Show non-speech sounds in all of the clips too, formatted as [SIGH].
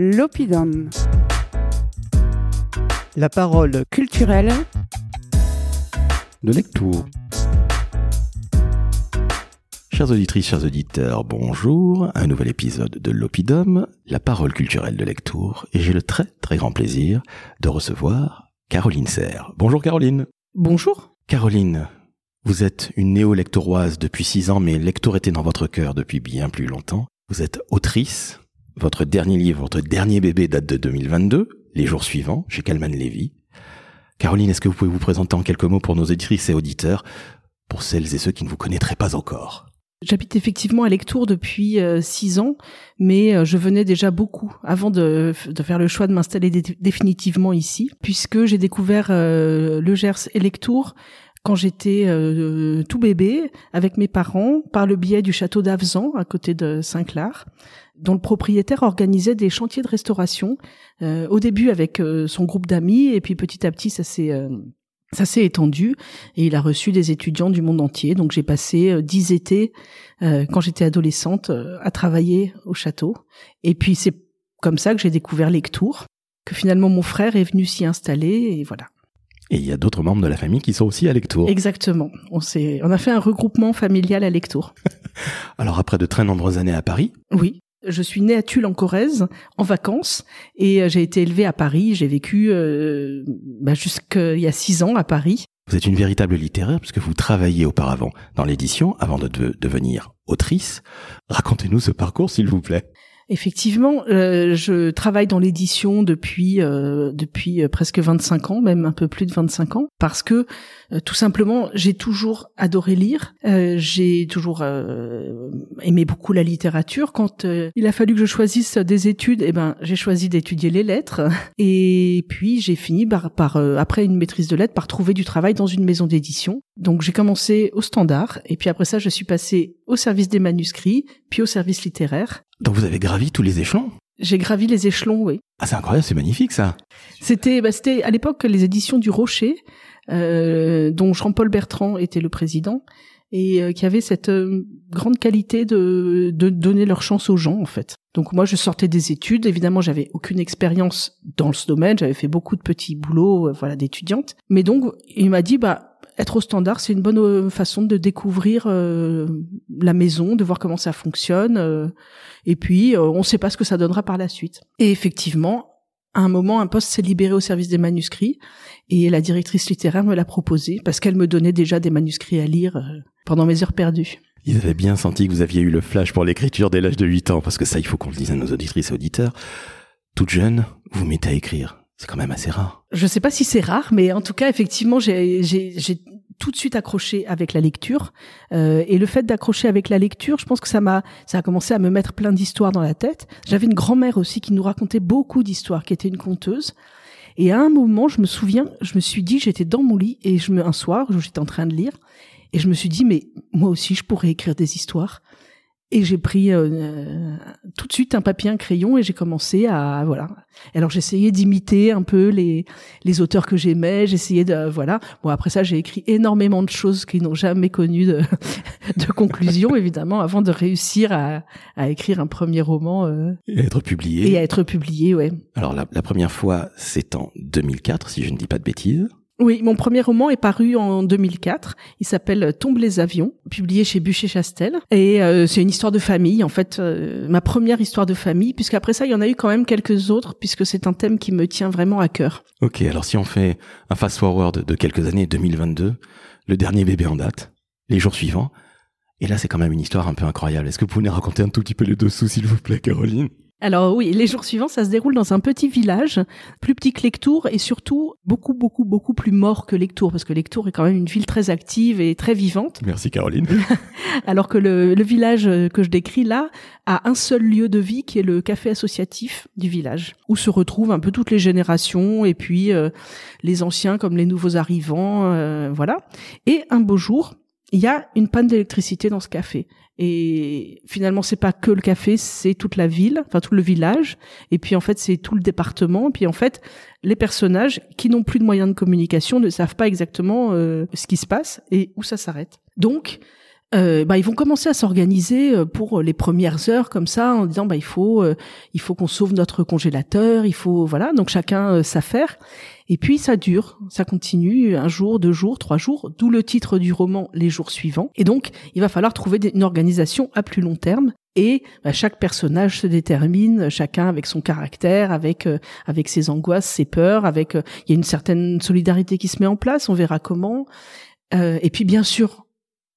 L'Opidum. La parole culturelle de lecture. Chers auditrices, chers auditeurs, bonjour. Un nouvel épisode de l'Opidum, la parole culturelle de lecture. Et j'ai le très très grand plaisir de recevoir Caroline Serre. Bonjour Caroline. Bonjour. Caroline, vous êtes une néo-lectoroise depuis six ans, mais lecteur était dans votre cœur depuis bien plus longtemps. Vous êtes autrice. Votre dernier livre, votre dernier bébé date de 2022, Les jours suivants, chez Calman Levy. Caroline, est-ce que vous pouvez vous présenter en quelques mots pour nos auditrices et auditeurs, pour celles et ceux qui ne vous connaîtraient pas encore? J'habite effectivement à Lectour depuis euh, six ans, mais euh, je venais déjà beaucoup avant de, faire le choix de m'installer définitivement ici, puisque j'ai découvert euh, le Gers et Lectour quand j'étais tout bébé avec mes parents par le biais du château d'Avzan à côté de Saint-Clar dont le propriétaire organisait des chantiers de restauration au début avec son groupe d'amis et puis petit à petit ça s'est ça s'est étendu et il a reçu des étudiants du monde entier. Donc j'ai passé euh, dix étés euh, quand j'étais adolescente euh, à travailler au château. Et puis c'est comme ça que j'ai découvert Lectour, que finalement mon frère est venu s'y installer et voilà. Et il y a d'autres membres de la famille qui sont aussi à Lectour. Exactement. On s'est, on a fait un regroupement familial à Lectour. [LAUGHS] Alors après de très nombreuses années à Paris. Oui. Je suis née à Tulle en Corrèze en vacances et euh, j'ai été élevée à Paris. J'ai vécu euh, bah, jusqu'il y a six ans à Paris. Vous êtes une véritable littéraire puisque vous travailliez auparavant dans l'édition avant de devenir autrice. Racontez-nous ce parcours s'il vous plaît. Effectivement, euh, je travaille dans l'édition depuis euh, depuis euh, presque 25 ans, même un peu plus de 25 ans, parce que tout simplement j'ai toujours adoré lire, j'ai toujours aimé beaucoup la littérature. Quand il a fallu que je choisisse des études, eh ben j'ai choisi d'étudier les lettres, [LAUGHS] et puis j'ai fini par, par après une maîtrise de lettres par trouver du travail dans une maison d'édition. Donc j'ai commencé au Standard, et puis après ça je suis passée au service des manuscrits, puis au service littéraire. Donc vous avez gravi tous les échelons J'ai gravi les échelons, oui. Ah c'est incroyable, c'est magnifique ça. C'était bah, c'était à l'époque les éditions du Rocher, euh, dont Jean-Paul Bertrand était le président et euh, qui avait cette euh, grande qualité de, de donner leur chance aux gens en fait. Donc moi je sortais des études, évidemment j'avais aucune expérience dans ce domaine, j'avais fait beaucoup de petits boulots voilà d'étudiante, mais donc il m'a dit bah être au standard, c'est une bonne euh, façon de découvrir euh, la maison, de voir comment ça fonctionne. Euh, et puis, on ne sait pas ce que ça donnera par la suite. Et effectivement, à un moment, un poste s'est libéré au service des manuscrits et la directrice littéraire me l'a proposé parce qu'elle me donnait déjà des manuscrits à lire pendant mes heures perdues. Ils avaient bien senti que vous aviez eu le flash pour l'écriture dès l'âge de 8 ans, parce que ça, il faut qu'on le dise à nos auditrices et auditeurs. Toute jeune, vous mettez à écrire. C'est quand même assez rare. Je sais pas si c'est rare, mais en tout cas, effectivement, j'ai tout de suite accroché avec la lecture. Euh, et le fait d'accrocher avec la lecture, je pense que ça m'a, ça a commencé à me mettre plein d'histoires dans la tête. J'avais une grand-mère aussi qui nous racontait beaucoup d'histoires, qui était une conteuse. Et à un moment, je me souviens, je me suis dit, j'étais dans mon lit et je me, un soir, j'étais en train de lire, et je me suis dit, mais moi aussi, je pourrais écrire des histoires. Et j'ai pris euh, tout de suite un papier, un crayon et j'ai commencé à voilà. Alors j'essayais d'imiter un peu les les auteurs que j'aimais. J'essayais de voilà. Bon après ça j'ai écrit énormément de choses qui n'ont jamais connu de, [LAUGHS] de conclusion évidemment avant de réussir à, à écrire un premier roman euh, et à être publié. Et à être publié ouais. Alors la, la première fois c'est en 2004 si je ne dis pas de bêtises. Oui, mon premier roman est paru en 2004. Il s'appelle Tombe les avions, publié chez Bûcher-Chastel. Et euh, c'est une histoire de famille, en fait, euh, ma première histoire de famille, puisqu'après ça, il y en a eu quand même quelques autres, puisque c'est un thème qui me tient vraiment à cœur. Ok, alors si on fait un fast-forward de quelques années, 2022, le dernier bébé en date, les jours suivants, et là c'est quand même une histoire un peu incroyable. Est-ce que vous pouvez raconter un tout petit peu les dessous, s'il vous plaît, Caroline? Alors oui, les jours suivants, ça se déroule dans un petit village, plus petit que Lectour et surtout beaucoup, beaucoup, beaucoup plus mort que Lectour, parce que Lectour est quand même une ville très active et très vivante. Merci Caroline. [LAUGHS] Alors que le, village que je décris là a un seul lieu de vie qui est le café associatif du village, où se retrouvent un peu toutes les générations et puis euh, les anciens comme les nouveaux arrivants, euh, voilà. Et un beau jour, il y a une panne d'électricité dans ce café. Et finalement, c'est pas que le café, c'est toute la ville, enfin tout le village. Et puis en fait, c'est tout le département. Et puis en fait, les personnages qui n'ont plus de moyens de communication ne savent pas exactement euh, ce qui se passe et où ça s'arrête. Donc, euh, bah, ils vont commencer à s'organiser euh, pour les premières heures comme ça en disant bah il faut euh, il faut qu'on sauve notre congélateur il faut voilà donc chacun s'affaire et puis ça dure ça continue un jour deux jours trois jours d'où le titre du roman les jours suivants et donc il va falloir trouver une organisation à plus long terme. Et bah, chaque personnage se détermine chacun avec son caractère avec avec ses angoisses ses peurs avec il y a une certaine solidarité qui se met en place on verra comment. Et puis bien sûr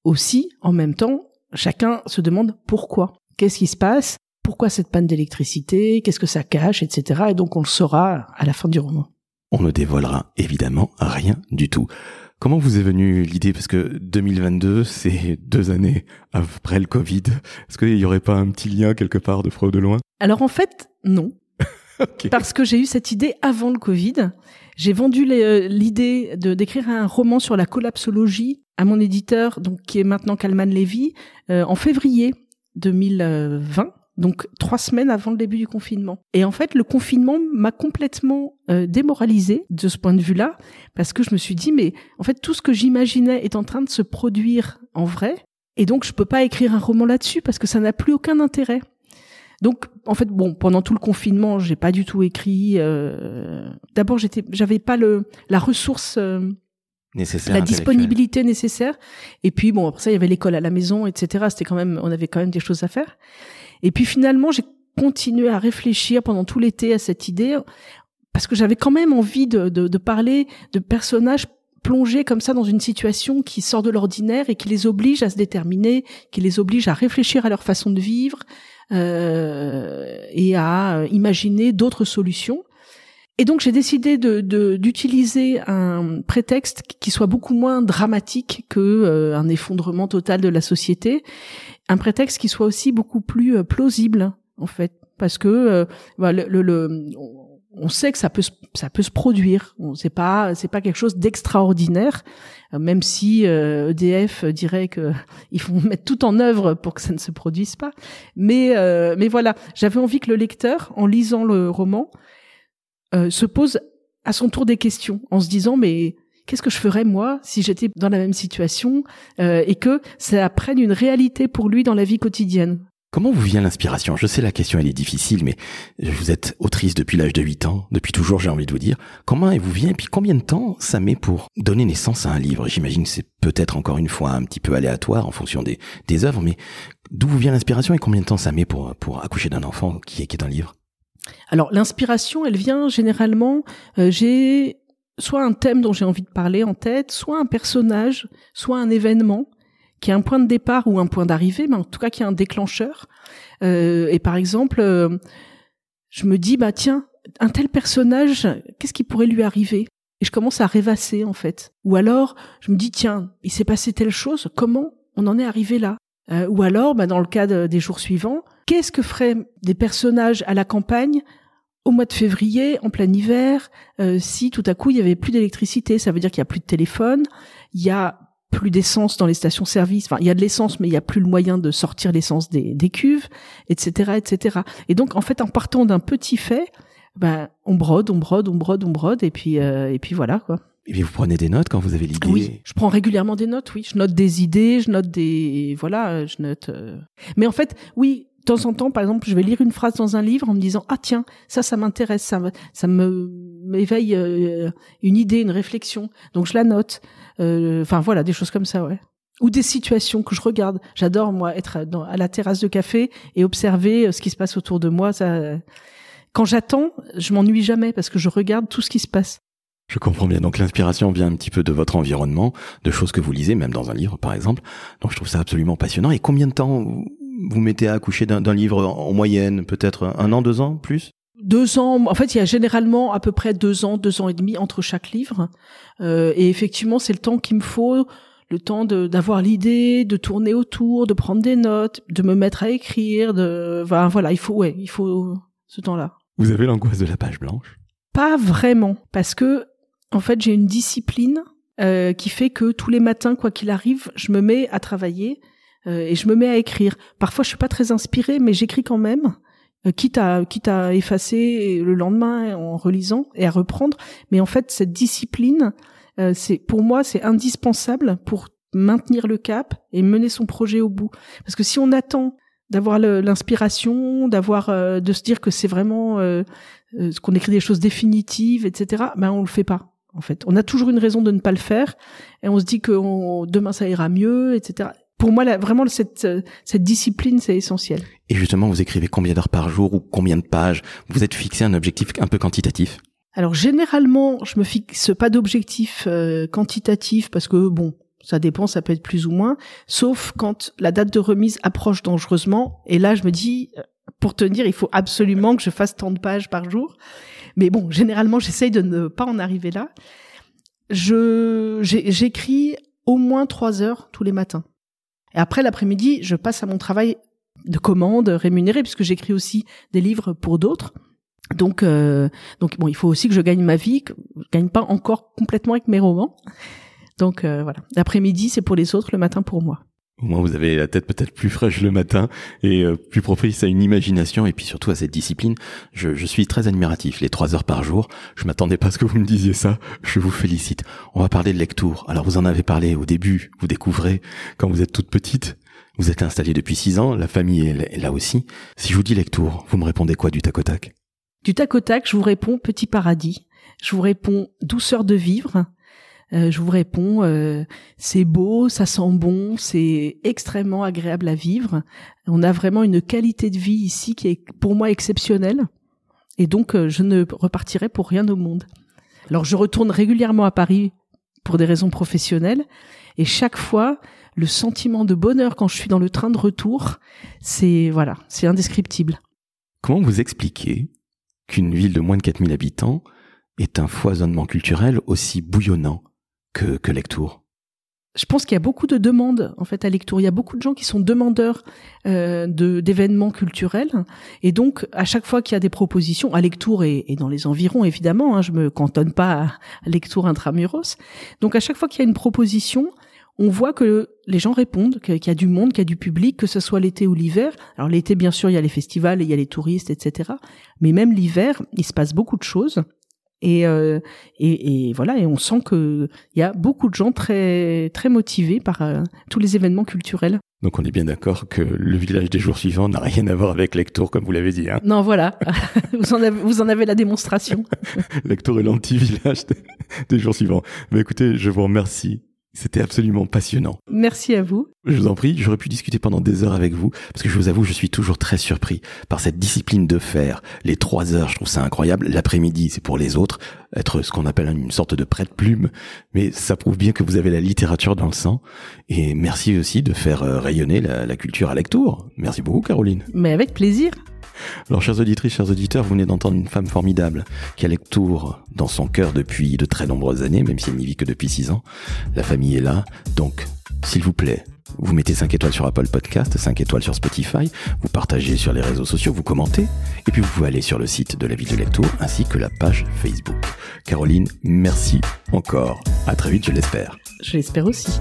aussi, en même temps, chacun se demande pourquoi. Qu'est-ce qui se passe? Pourquoi cette panne d'électricité? Qu'est-ce que ça cache? Etc. Et donc on le saura à la fin du roman. On ne dévoilera évidemment rien du tout. Comment vous est venue l'idée? Parce que 2022, c'est deux années après le Covid. Est-ce qu'il n'y aurait pas un petit lien quelque part de preuve de loin? Alors en fait, non. [LAUGHS] Parce que j'ai eu cette idée avant le Covid. J'ai vendu euh, l'idée d'écrire un roman sur la collapsologie à mon éditeur, donc qui est maintenant Calman Levy, euh, en février 2020. Donc trois semaines avant le début du confinement. Et en fait, le confinement m'a complètement euh, démoralisée de ce point de vue-là, parce que je me suis dit, mais en fait, tout ce que j'imaginais est en train de se produire en vrai, et donc je peux pas écrire un roman là-dessus parce que ça n'a plus aucun intérêt. Donc, en fait, bon, pendant tout le confinement, j'ai pas du tout écrit. Euh... D'abord, j'étais, j'avais pas le la ressource euh, nécessaire, la disponibilité nécessaire. Et puis, bon, après ça, il y avait l'école à la maison, etc. C'était quand même, on avait quand même des choses à faire. Et puis finalement, j'ai continué à réfléchir pendant tout l'été à cette idée parce que j'avais quand même envie de, de, de parler de personnages plongés comme ça dans une situation qui sort de l'ordinaire et qui les oblige à se déterminer, qui les oblige à réfléchir à leur façon de vivre, et à imaginer d'autres solutions. Et donc j'ai décidé de, d'utiliser un prétexte qui soit beaucoup moins dramatique que euh, un effondrement total de la société, un prétexte qui soit aussi beaucoup plus euh, plausible en fait, parce que bah, le, le, on sait que ça peut ça peut se produire. Sait pas c'est pas quelque chose d'extraordinaire, euh, même si EDF euh, e dirait que [LAUGHS] ils vont mettre tout en œuvre pour que ça ne se produise pas. Mais euh, mais voilà, j'avais envie que le lecteur, en lisant le roman, se pose à son tour des questions, en se disant mais qu'est-ce que je ferais moi si j'étais dans la même situation et que ça prenne une réalité pour lui dans la vie quotidienne? Comment vous vient l'inspiration? Je sais la question elle est difficile, mais vous êtes autrice depuis l'âge de 8 ans, depuis toujours j'ai envie de vous dire. Comment elle vous vient et puis combien de temps ça met pour donner naissance à un livre? J'imagine que c'est peut-être encore une fois un petit peu aléatoire en fonction des, des œuvres, mais d'où vous vient l'inspiration et combien de temps ça met pour, pour accoucher d'un enfant qui est, qui est un livre? Alors l'inspiration elle vient généralement, euh, j'ai soit un thème dont j'ai envie de parler en tête, soit un personnage, soit un événement qui a un point de départ ou un point d'arrivée, mais en tout cas qui a un déclencheur. Euh, et par exemple, euh, je me dis bah tiens, un tel personnage, qu'est-ce qui pourrait lui arriver? Et je commence à rêvasser en fait. Ou alors je me dis tiens, il s'est passé telle chose, comment on en est arrivé là? Euh, Ou alors, bah, dans le cas des jours suivants, qu'est-ce que feraient des personnages à la campagne au mois de février, en plein hiver, si tout à coup il y avait plus d'électricité, ça veut dire qu'il y a plus de téléphone, il y a plus d'essence dans les stations-service. Enfin, il y a de l'essence, mais il y a plus le moyen de sortir l'essence des, des cuves, etc., etc. Et donc, en fait, en partant d'un petit fait, ben, on brode, on brode, on brode, on brode, et puis, euh, et puis voilà, quoi. Et puis vous prenez des notes quand vous avez l'idée Oui, je prends régulièrement des notes, oui. Je note des idées, je note des... Voilà, je note... Euh. Mais en fait, oui, de temps en temps, par exemple, je vais lire une phrase dans un livre en me disant ah tiens ça ça m'intéresse ça me ça me m'éveille euh, une idée une réflexion donc je la note euh, enfin voilà des choses comme ça ouais ou des situations que je regarde j'adore moi être dans, à la terrasse de café et observer euh, ce qui se passe autour de moi ça quand j'attends je m'ennuie jamais parce que je regarde tout ce qui se passe je comprends bien. Donc l'inspiration vient un petit peu de votre environnement, de choses que vous lisez, même dans un livre par exemple. Donc je trouve ça absolument passionnant. Et combien de temps vous mettez à accoucher d'un livre en moyenne, peut-être un an, deux ans, plus? Deux ans. En fait, il y a généralement à peu près deux ans, deux ans et demi entre chaque livre. Euh, et effectivement, c'est le temps qu'il me faut, le temps d'avoir l'idée, de tourner autour, de prendre des notes, de me mettre à écrire. De, voilà, il faut, ouais, il faut ce temps-là. Vous avez l'angoisse de la page blanche? Pas vraiment, parce que en fait, j'ai une discipline euh, qui fait que tous les matins, quoi qu'il arrive, je me mets à travailler euh, et je me mets à écrire. Parfois, je suis pas très inspirée, mais j'écris quand même, euh, quitte à quitte à effacer le lendemain en relisant et à reprendre. Mais en fait, cette discipline, euh, c'est pour moi, c'est indispensable pour maintenir le cap et mener son projet au bout. Parce que si on attend d'avoir l'inspiration, d'avoir euh, de se dire que c'est vraiment euh, euh, qu'on écrit des choses définitives, etc. Ben on le fait pas. En fait, on a toujours une raison de ne pas le faire et on se dit que demain ça ira mieux, etc. Pour moi, là, vraiment cette cette discipline c'est essentiel. Et justement, vous écrivez combien d'heures par jour ou combien de pages? Vous êtes fixé un objectif un peu quantitatif? Alors généralement, je me fixe pas d'objectif quantitatif parce que bon, ça dépend, ça peut être plus ou moins, sauf quand la date de remise approche dangereusement. Et là, je me dis, euh, pour tenir, il faut absolument que je fasse tant de pages par jour. Mais bon, généralement, j'essaye de ne pas en arriver là. Je j'écris au moins trois heures tous les matins. Et après l'après-midi, je passe à mon travail de commande rémunéré puisque j'écris aussi des livres pour d'autres. Donc, euh, donc bon, il faut aussi que je gagne ma vie. Que je gagne pas encore complètement avec mes romans. Donc euh, voilà, l'après-midi c'est pour les autres, le matin pour moi. Au moins vous avez la tête peut-être plus fraîche le matin et euh, plus propice à une imagination et puis surtout à cette discipline. Je, je suis très admiratif. Les trois heures par jour, je m'attendais pas à ce que vous me disiez ça. Je vous félicite. On va parler de lecture. Alors vous en avez parlé au début. Vous découvrez quand vous êtes toute petite. Vous êtes installée depuis six ans. La famille est là aussi. Si je vous dis lecture, vous me répondez quoi du tac au tac? Du tac au tac, je vous réponds petit paradis. Je vous réponds douceur de vivre. Euh, je vous réponds, euh, c'est beau, ça sent bon, c'est extrêmement agréable à vivre. On a vraiment une qualité de vie ici qui est pour moi exceptionnelle. Et donc, euh, je ne repartirai pour rien au monde. Alors, je retourne régulièrement à Paris pour des raisons professionnelles. Et chaque fois, le sentiment de bonheur quand je suis dans le train de retour, c'est, voilà, c'est indescriptible. Comment vous expliquez qu'une ville de moins de 4000 habitants est un foisonnement culturel aussi bouillonnant? Que, que Lectour je pense qu'il y a beaucoup de demandes en fait à Lectour. Il y a beaucoup de gens qui sont demandeurs euh, de d'événements culturels et donc à chaque fois qu'il y a des propositions à Lectour et, et dans les environs évidemment, hein, je me cantonne pas à, Lectour intramuros. Donc à chaque fois qu'il y a une proposition, on voit que les gens répondent, qu'il y a du monde, qu'il y a du public, que ce soit l'été ou l'hiver. Alors l'été, bien sûr, il y a les festivals, il y a les touristes, etc. Mais même l'hiver, il se passe beaucoup de choses. Et, euh, et, et, voilà, et on sent que il y a beaucoup de gens très très motivés par euh, tous les événements culturels. Donc on est bien d'accord que le village des jours suivants n'a rien à voir avec Lectour, comme vous l'avez dit. Hein non, voilà, [LAUGHS] vous, en avez, vous en avez la démonstration. [LAUGHS] Lectour est l'anti-village des jours suivants. Mais écoutez, je vous remercie c'était absolument passionnant. Merci à vous. Je vous en prie, j'aurais pu discuter pendant des heures avec vous, parce que je vous avoue, je suis toujours très surpris par cette discipline de faire. Les trois heures, je trouve ça incroyable. L'après-midi, c'est pour les autres, être ce qu'on appelle une sorte de prête-plume, mais ça prouve bien que vous avez la littérature dans le sang. Et merci aussi de faire euh, rayonner la, la culture à lectour. Merci beaucoup, Caroline. Mais avec plaisir. Alors, chers auditrices, chers auditeurs, vous venez d'entendre une femme formidable qui a lecture dans son cœur depuis de très nombreuses années, même si elle n'y vit que depuis six ans. La famille est là, donc, s'il vous plaît, vous mettez 5 étoiles sur Apple Podcast, 5 étoiles sur Spotify, vous partagez sur les réseaux sociaux, vous commentez, et puis vous pouvez aller sur le site de la ville de Lectour ainsi que la page Facebook. Caroline, merci encore. À très vite, je l'espère. Je l'espère aussi.